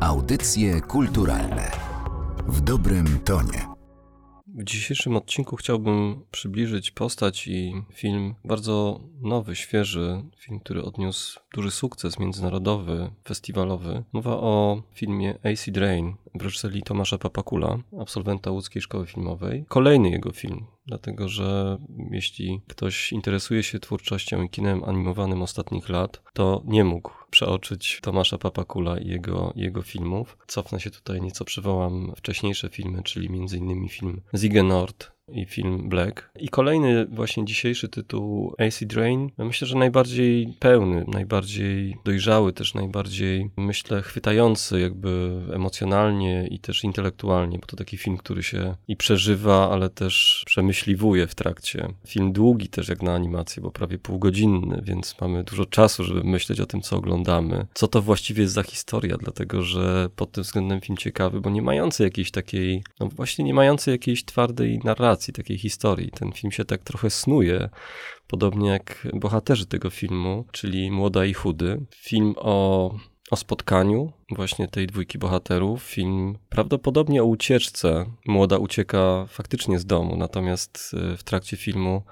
Audycje kulturalne w dobrym tonie. W dzisiejszym odcinku chciałbym przybliżyć postać i film bardzo nowy, świeży, film, który odniósł duży sukces międzynarodowy, festiwalowy. Mowa o filmie Acid Rain w reżyserii Tomasza Papakula, absolwenta łódzkiej szkoły filmowej. Kolejny jego film, dlatego że jeśli ktoś interesuje się twórczością i kinem animowanym ostatnich lat, to nie mógł przeoczyć Tomasza Papakula i jego, jego filmów. Cofnę się tutaj nieco, przywołam wcześniejsze filmy, czyli m.in. film Zige Nord, i film Black. I kolejny właśnie dzisiejszy tytuł Acid Rain, myślę, że najbardziej pełny, najbardziej dojrzały, też najbardziej, myślę, chwytający jakby emocjonalnie i też intelektualnie, bo to taki film, który się i przeżywa, ale też przemyśliwuje w trakcie. Film długi też jak na animację, bo prawie półgodzinny, więc mamy dużo czasu, żeby myśleć o tym, co oglądamy. Co to właściwie jest za historia, dlatego że pod tym względem film ciekawy, bo nie mający jakiejś takiej, no właśnie nie mający jakiejś twardej narracji, narracji, takiej historii. Ten film się tak trochę snuje, podobnie jak bohaterzy tego filmu, czyli Młoda i Chudy. Film o o spotkaniu właśnie tej dwójki bohaterów. Film prawdopodobnie o ucieczce. Młoda ucieka faktycznie z domu, natomiast e, w trakcie filmu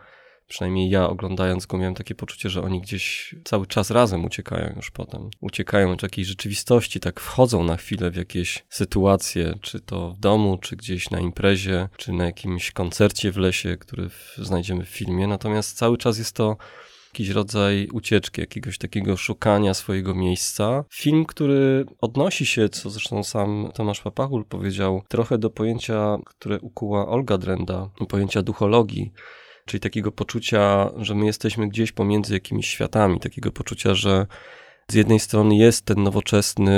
przynajmniej ja oglądając go miałem takie poczucie, że oni gdzieś cały czas razem uciekają już potem. Uciekają od jakiejś rzeczywistości, tak wchodzą na chwilę w jakieś sytuacje, czy to w domu, czy gdzieś na imprezie, czy na jakimś koncercie w lesie, który znajdziemy w filmie. Natomiast cały czas jest to jakiś rodzaj ucieczki, jakiegoś takiego szukania swojego miejsca. Film, który odnosi się, co zresztą sam Tomasz Papachul powiedział, trochę do pojęcia, które ukuła Olga Drenda, pojęcia duchologii, czyli takiego poczucia, że my jesteśmy gdzieś pomiędzy jakimiś światami, takiego poczucia, że z jednej strony jest ten nowoczesny,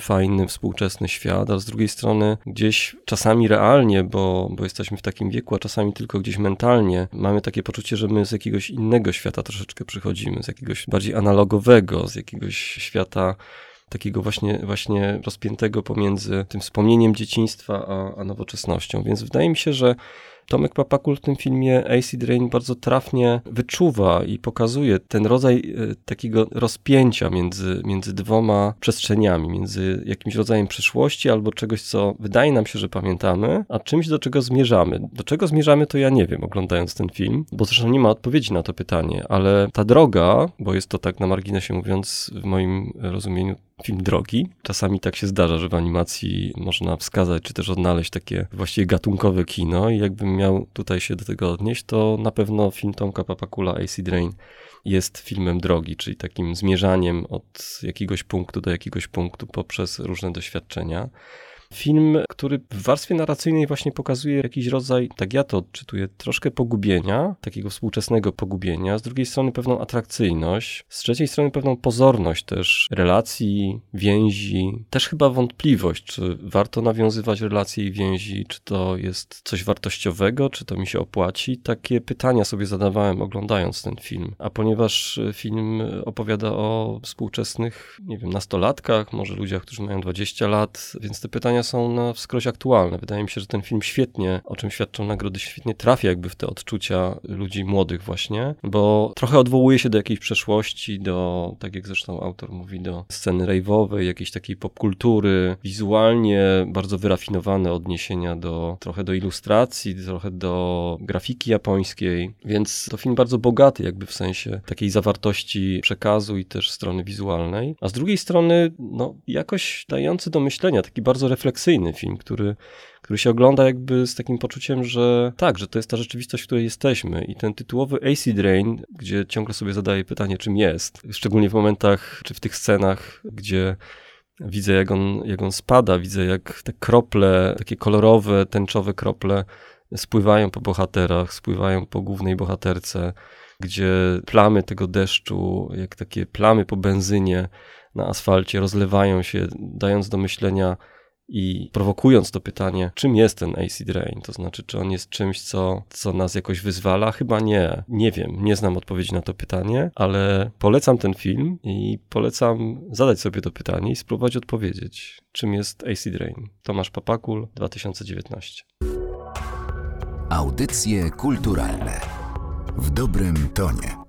fajny, współczesny świat, a z drugiej strony gdzieś czasami realnie, bo, bo jesteśmy w takim wieku, a czasami tylko gdzieś mentalnie, mamy takie poczucie, że my z jakiegoś innego świata troszeczkę przychodzimy, z jakiegoś bardziej analogowego, z jakiegoś świata takiego właśnie, właśnie rozpiętego pomiędzy tym wspomnieniem dzieciństwa a, a nowoczesnością. Więc wydaje mi się, że Tomek Papakul w tym filmie Acid Rain bardzo trafnie wyczuwa i pokazuje ten rodzaj e, takiego rozpięcia między, między dwoma przestrzeniami, między jakimś rodzajem przyszłości albo czegoś, co wydaje nam się, że pamiętamy, a czymś, do czego zmierzamy. Do czego zmierzamy, to ja nie wiem, oglądając ten film, bo zresztą nie ma odpowiedzi na to pytanie, ale ta droga, bo jest to tak na marginesie mówiąc, w moim rozumieniu film drogi. Czasami tak się zdarza, że w animacji można wskazać, czy też odnaleźć takie właściwie gatunkowe kino i jakbym miał tutaj się do tego odnieść, to na pewno film Tomka Papakula Acid Rain jest filmem drogi, czyli takim zmierzaniem od jakiegoś punktu do jakiegoś punktu poprzez różne doświadczenia. Film, który w warstwie narracyjnej właśnie pokazuje jakiś rodzaj, tak ja to odczytuję, troszkę pogubienia, takiego współczesnego pogubienia, z drugiej strony pewną atrakcyjność, z trzeciej strony pewną pozorność też relacji, więzi, też chyba wątpliwość, czy warto nawiązywać relacje i więzi, czy to jest coś wartościowego, czy to mi się opłaci. Takie pytania sobie zadawałem oglądając ten film. A ponieważ film opowiada o współczesnych, nie wiem, nastolatkach, może ludziach, którzy mają 20 lat, więc te pytania są na wskroś aktualne. Wydaje mi się, że ten film świetnie, o czym świadczą nagrody, świetnie trafia jakby w te odczucia ludzi młodych właśnie, bo trochę odwołuje się do jakiejś przeszłości, do, tak jak zresztą autor mówi, do sceny rave'owej, jakiejś takiej popkultury, wizualnie bardzo wyrafinowane odniesienia do, trochę do ilustracji, trochę do grafiki japońskiej, więc to film bardzo bogaty jakby w sensie takiej zawartości przekazu i też strony wizualnej, a z drugiej strony, no, jakoś dający do myślenia, taki bardzo refleksyjny refleksyjny film, który, który się ogląda jakby z takim poczuciem, że tak, że to jest ta rzeczywistość, w której jesteśmy. I ten tytułowy Acid Rain, gdzie ciągle sobie zadaję pytanie, czym jest, szczególnie w momentach, czy w tych scenach, gdzie widzę, jak on, jak on spada, widzę, jak te krople, takie kolorowe, tęczowe krople spływają po bohaterach, spływają po głównej bohaterce, gdzie plamy tego deszczu, jak takie plamy po benzynie na asfalcie rozlewają się, dając do myślenia i prowokując to pytanie, czym jest ten acid rain? To znaczy, czy on jest czymś, co, co nas jakoś wyzwala? Chyba nie. Nie wiem, nie znam odpowiedzi na to pytanie, ale polecam ten film i polecam zadać sobie to pytanie i spróbować odpowiedzieć, czym jest acid rain. Tomasz Papakul, 2019. Audycje kulturalne w dobrym tonie.